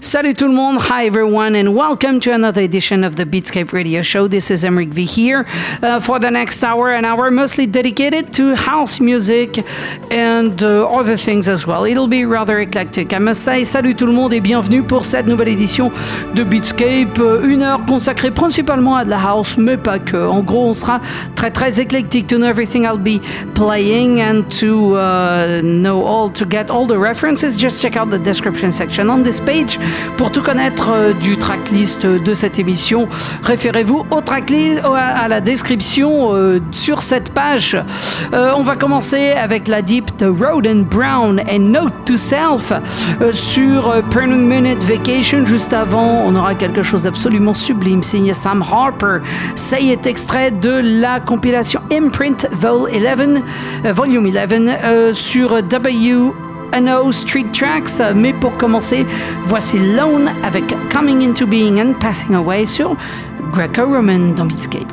Salut tout le monde, hi everyone, and welcome to another edition of the Beatscape Radio Show. This is Emric V here uh, for the next hour, an hour mostly dedicated to house music and uh, other things as well. It'll be rather eclectic, I must say. Salut tout le monde et bienvenue pour cette nouvelle édition de Beatscape. Uh, une heure consacrée principalement à de la house, mais pas que. En gros, on sera très très éclectique to know everything I'll be playing and to uh, know all, to get all the references. Just check out the description section on this page. Pour tout connaître euh, du tracklist de cette émission, référez-vous au tracklist, à la description euh, sur cette page. Euh, on va commencer avec la deep de Roden Brown et Note to Self sur Permanent Minute Vacation. Juste avant, on aura quelque chose d'absolument sublime signé Sam Harper. Ça y est extrait de la compilation Imprint Vol 11, Volume 11 sur W No Street Tracks. Mais pour commencer, voici Lone avec Coming Into Being and Passing Away sur Greco-Roman dans Beatscape.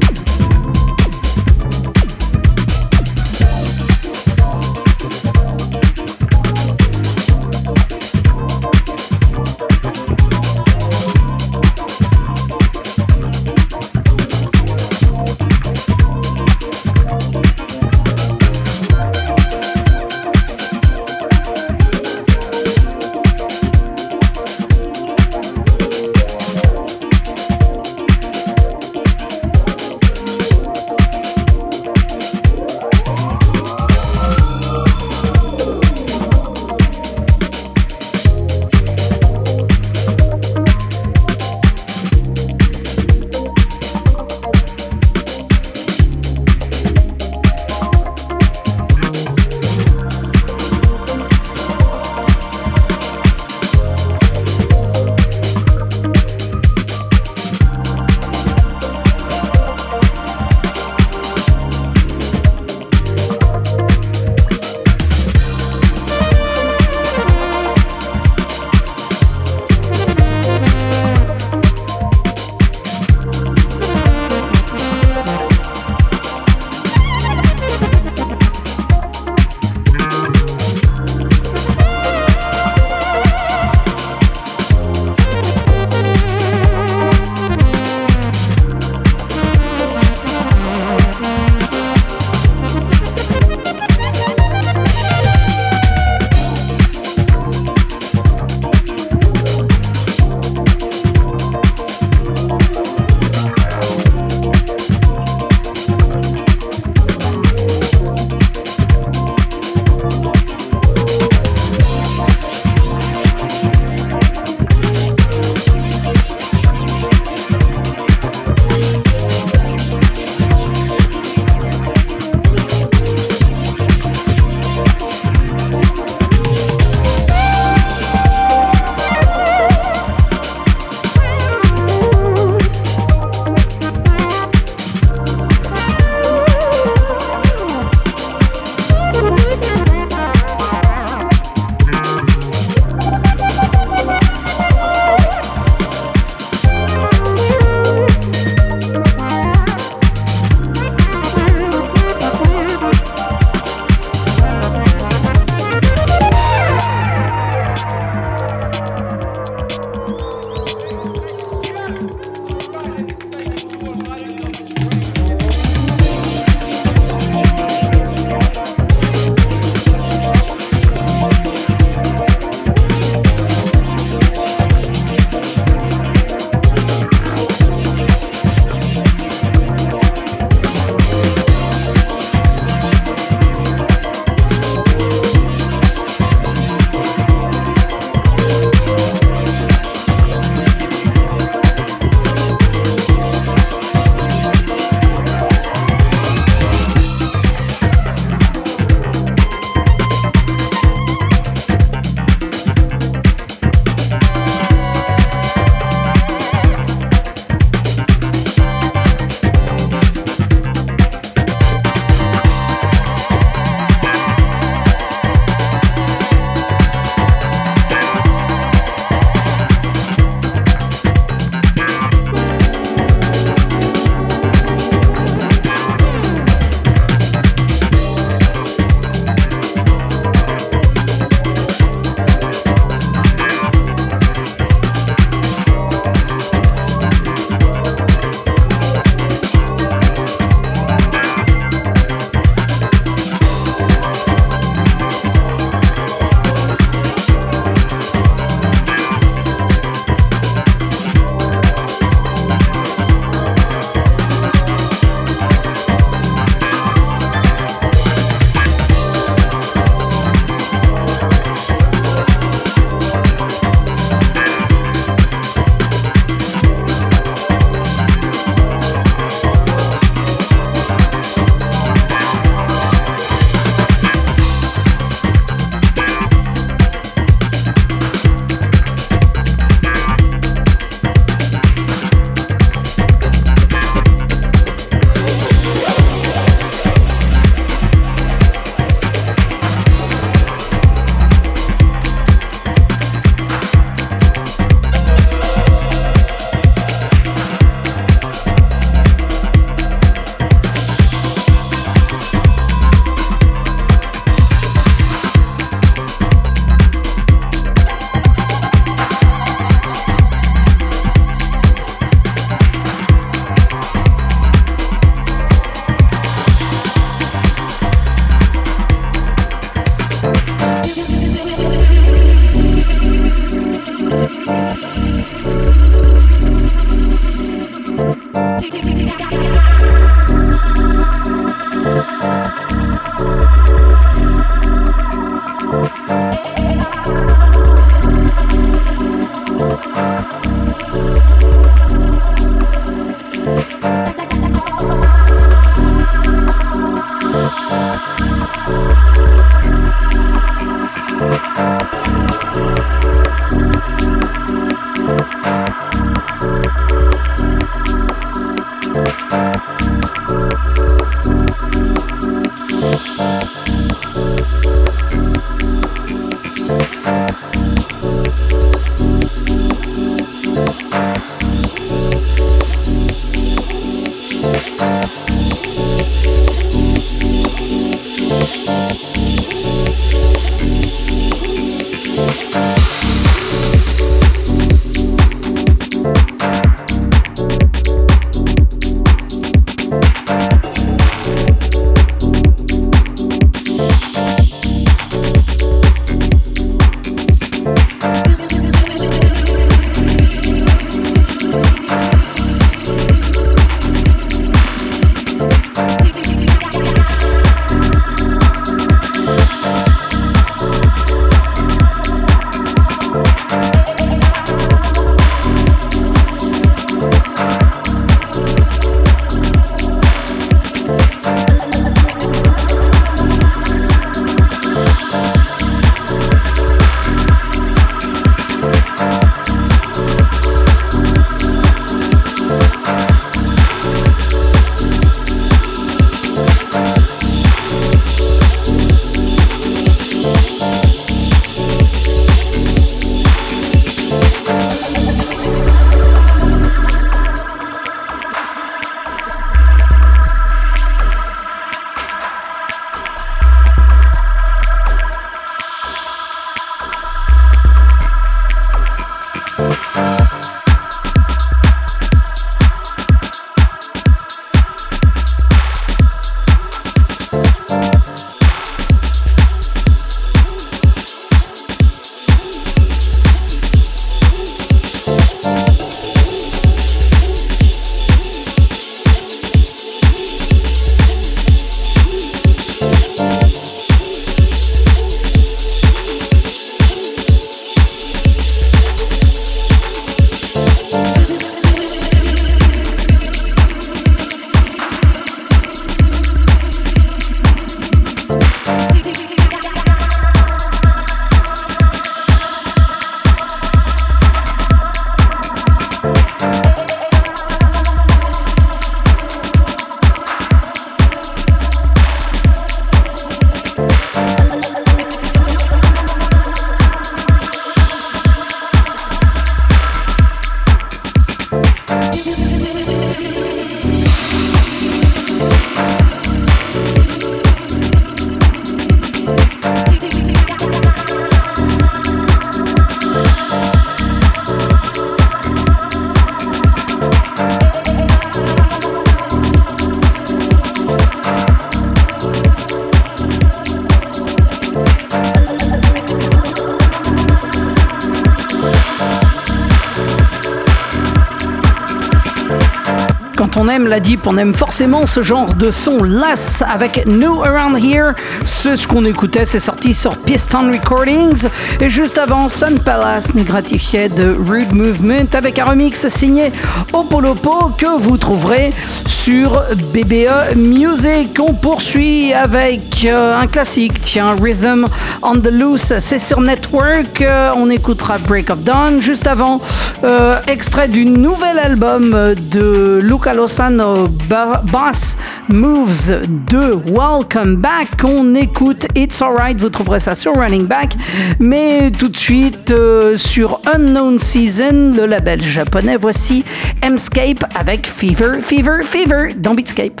On aime la deep, on aime forcément ce genre de son. Less avec New Around Here, c'est ce qu'on écoutait, c'est sorti sur Piston Recordings. Et juste avant, Sun Palace nous gratifiait de Rude Movement avec un remix signé Opolopo que vous trouverez sur BBE Music. On poursuit avec euh, un classique, tiens, Rhythm on the Loose, c'est sur Network. Euh, on écoutera Break of Dawn. Juste avant, euh, extrait du nouvel album de Luca Lozano, Bass Moves 2, Welcome Back. On écoute It's Alright, vous trouverez ça sur Running Back. Mais tout de suite, sur Unknown Season, le label japonais, voici Mscape avec Fever, Fever, Fever dans Beatscape.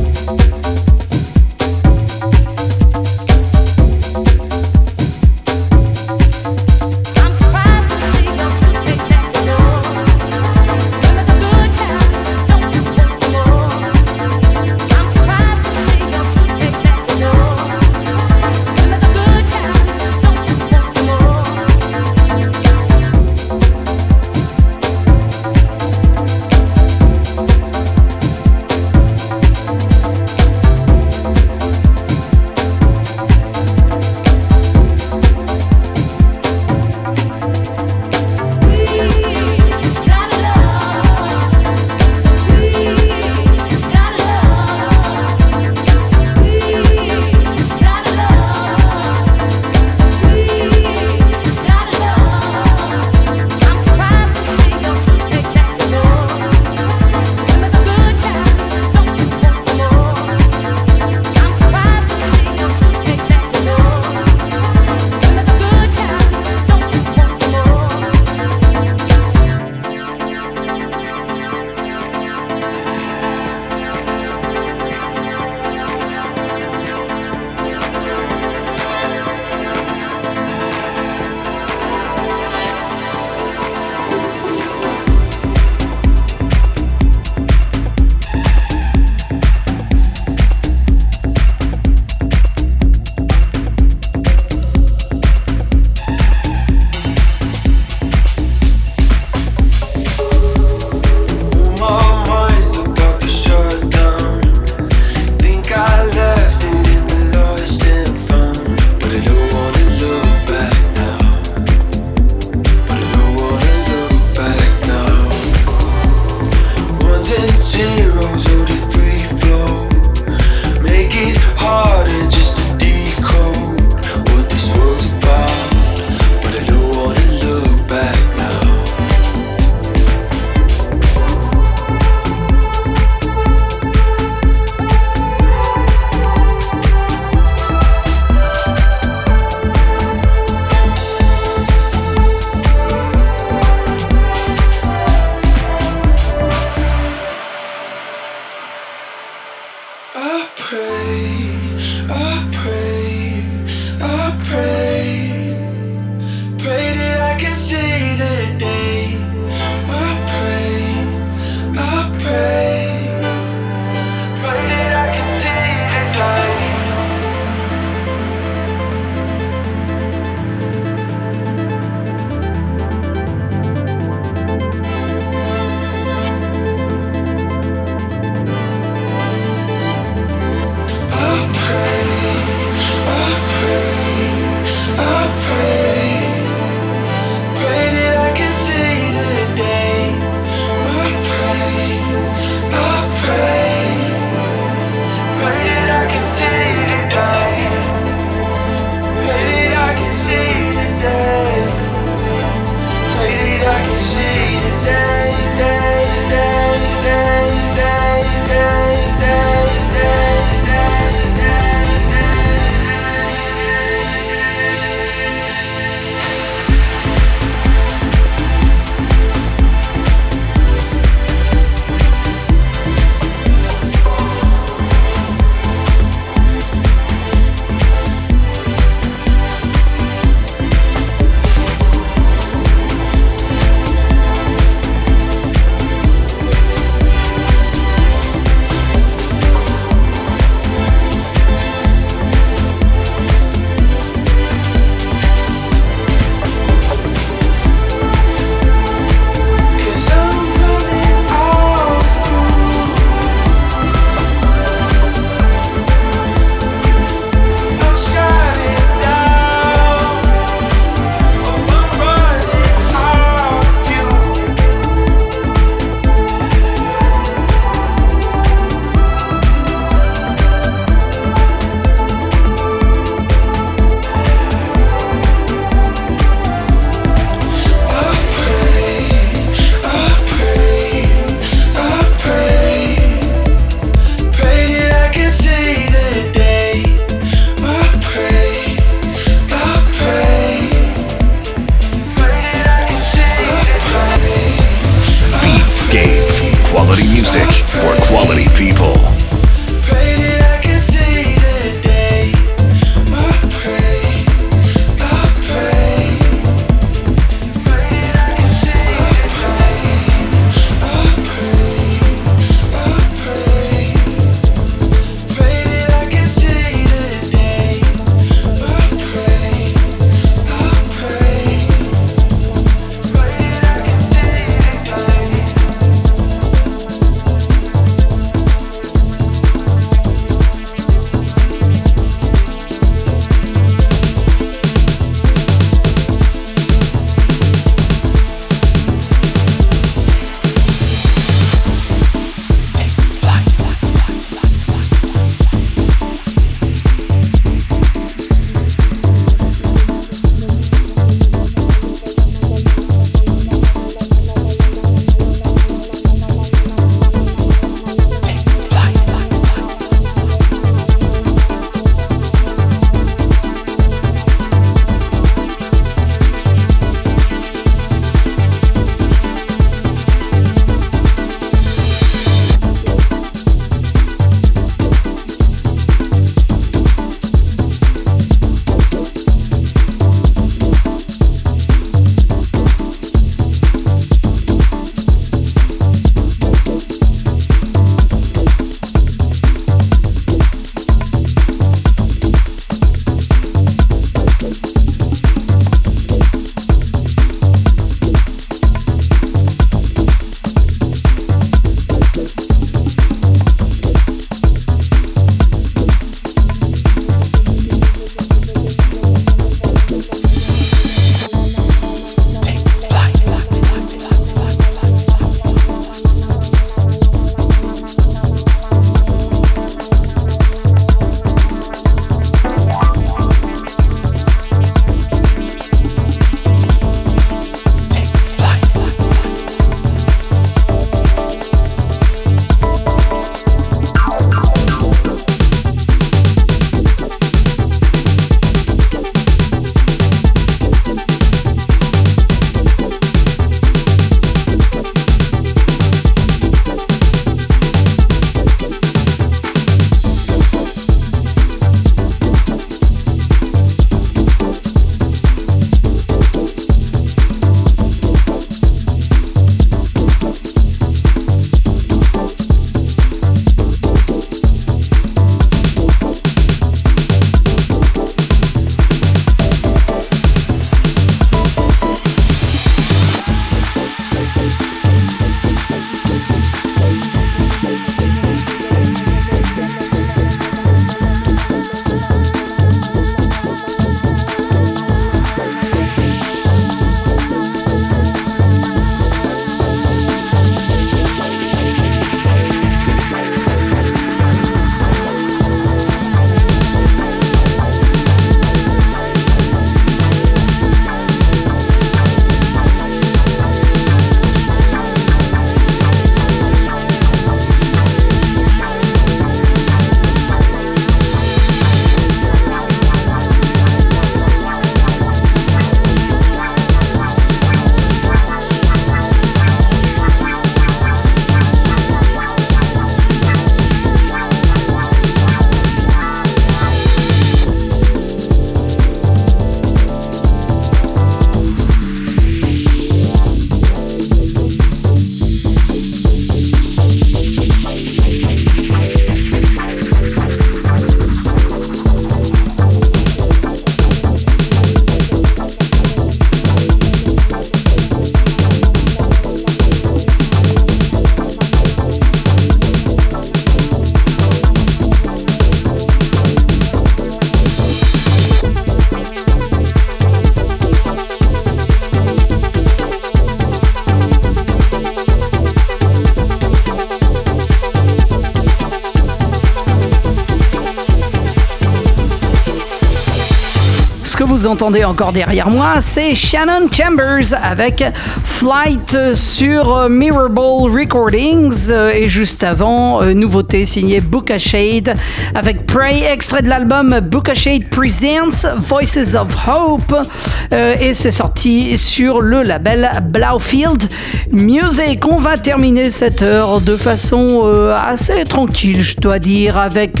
Vous entendez encore derrière moi, c'est Shannon Chambers avec Flight sur Mirrorball Recordings. Et juste avant, euh, nouveauté signée Booka Shade avec Pray, extrait de l'album Booka Shade Presents Voices of Hope. Euh, et c'est sorti sur le label Blaufield Music. On va terminer cette heure de façon euh, assez tranquille, je dois dire, avec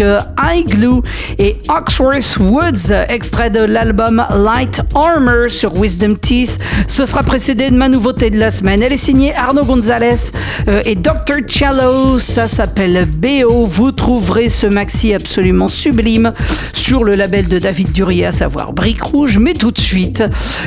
Glue et Oxworth Woods, extrait de l'album Light Armor sur Wisdom Teeth. Ce sera précédé de ma nouveauté de la semaine. Elle est signée Arnaud Gonzalez euh, et Dr. Cello. Ça s'appelle BO. Vous trouverez ce maxi absolument sublime sur le label de David Durier, à savoir Brique Rouge. Mais tout de suite,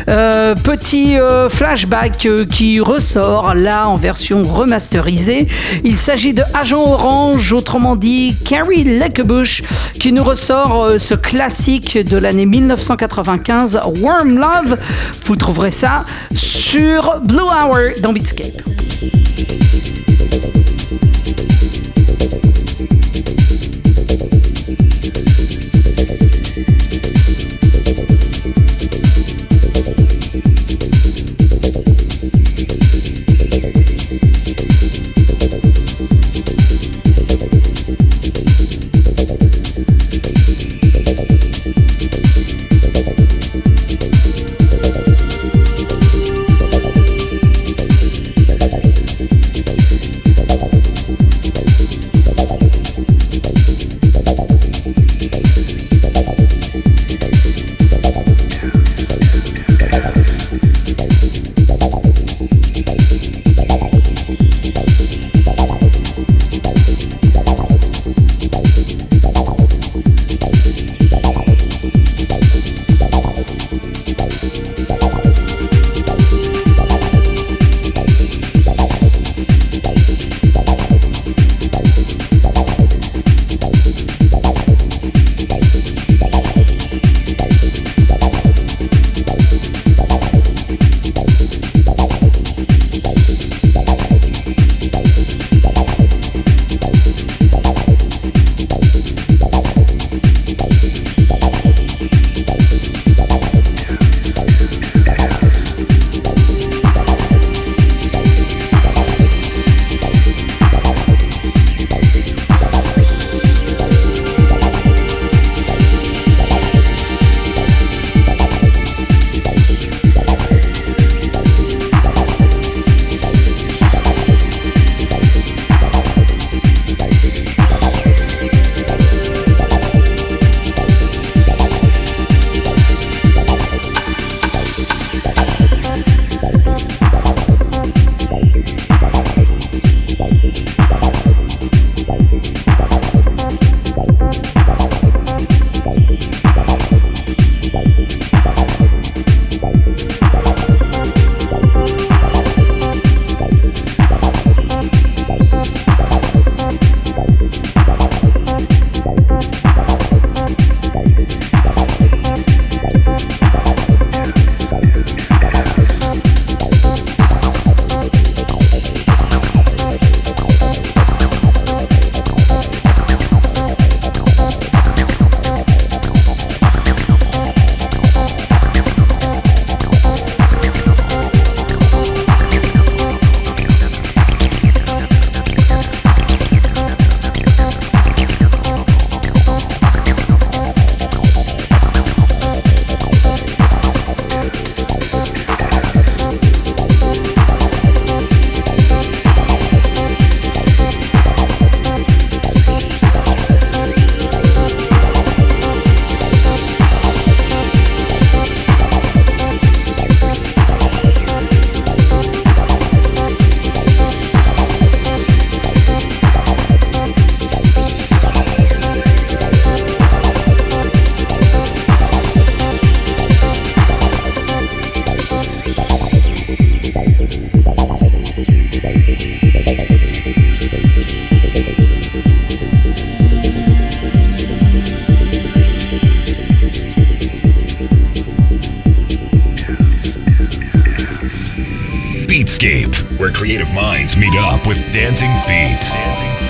euh, petit euh, flashback qui ressort là en version remasterisée. Il s'agit de Agent Orange, autrement dit Carrie Leckebush, qui nous ressort ce classique de l'année 1995, Warm Love. Vous trouverez ça sur Blue Hour dans Beatscape. Creative minds meet up with dancing feet. Dancing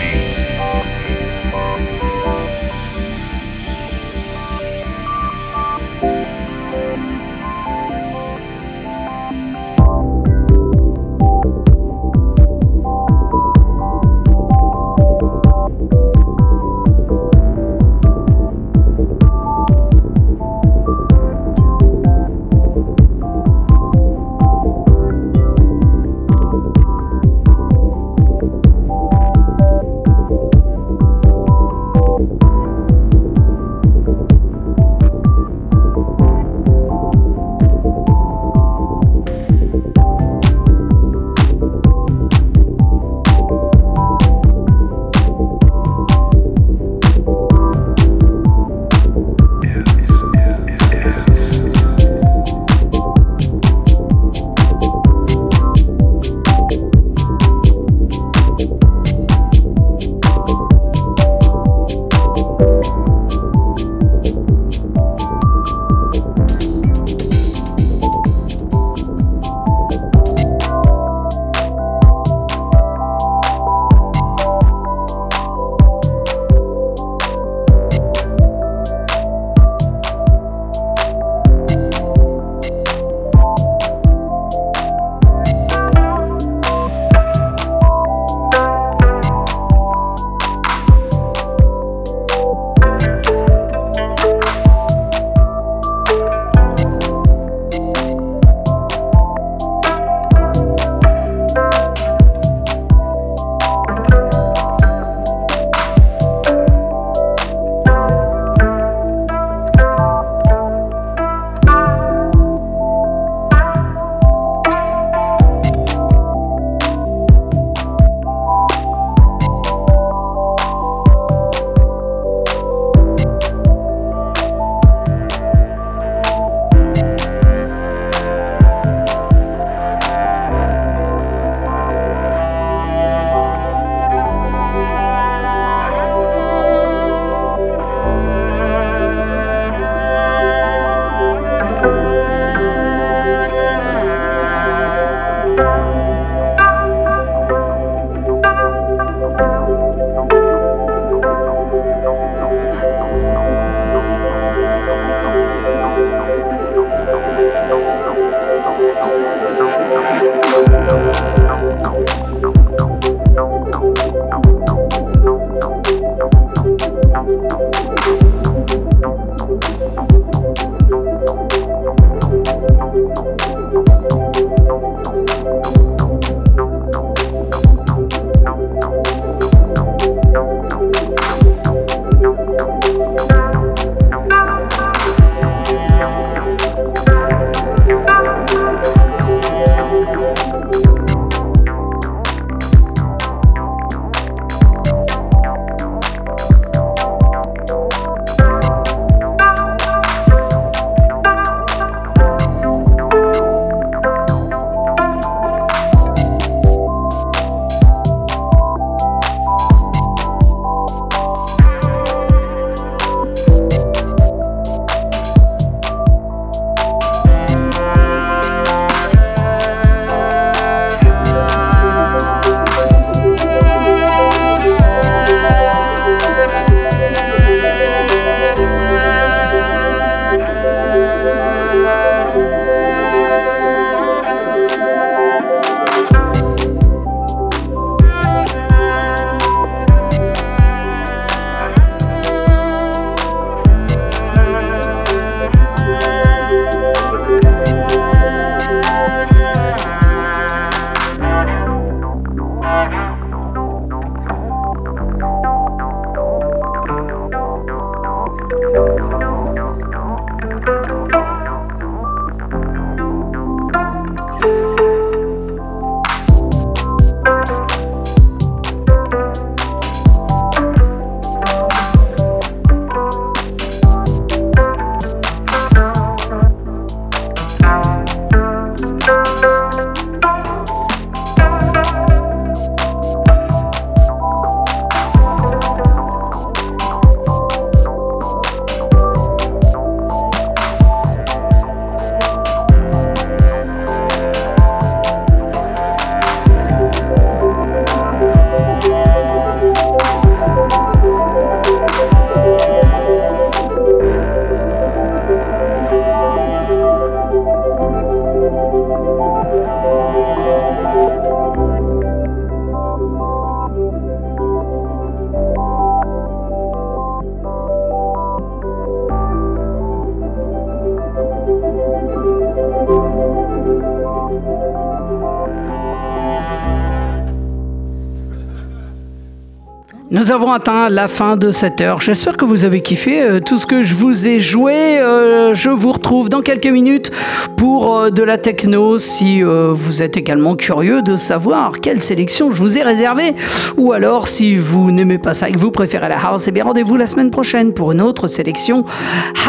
Nous avons atteint la fin de cette heure. J'espère que vous avez kiffé euh, tout ce que je vous ai joué. Euh, je vous retrouve dans quelques minutes pour euh, de la techno. Si vous êtes également curieux de savoir quelle sélection je vous ai réservée, ou alors si vous n'aimez pas ça et que vous préférez la house, eh bien rendez-vous la semaine prochaine pour une autre sélection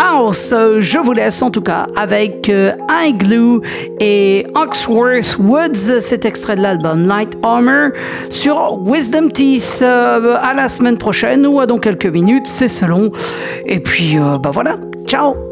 house. Je vous laisse en tout cas avec Igloo et Oxworth Woods. Cet extrait de l'album Light Armor sur Wisdom Teeth la semaine prochaine ou à dans quelques minutes, c'est selon. Et puis, euh, bah voilà, ciao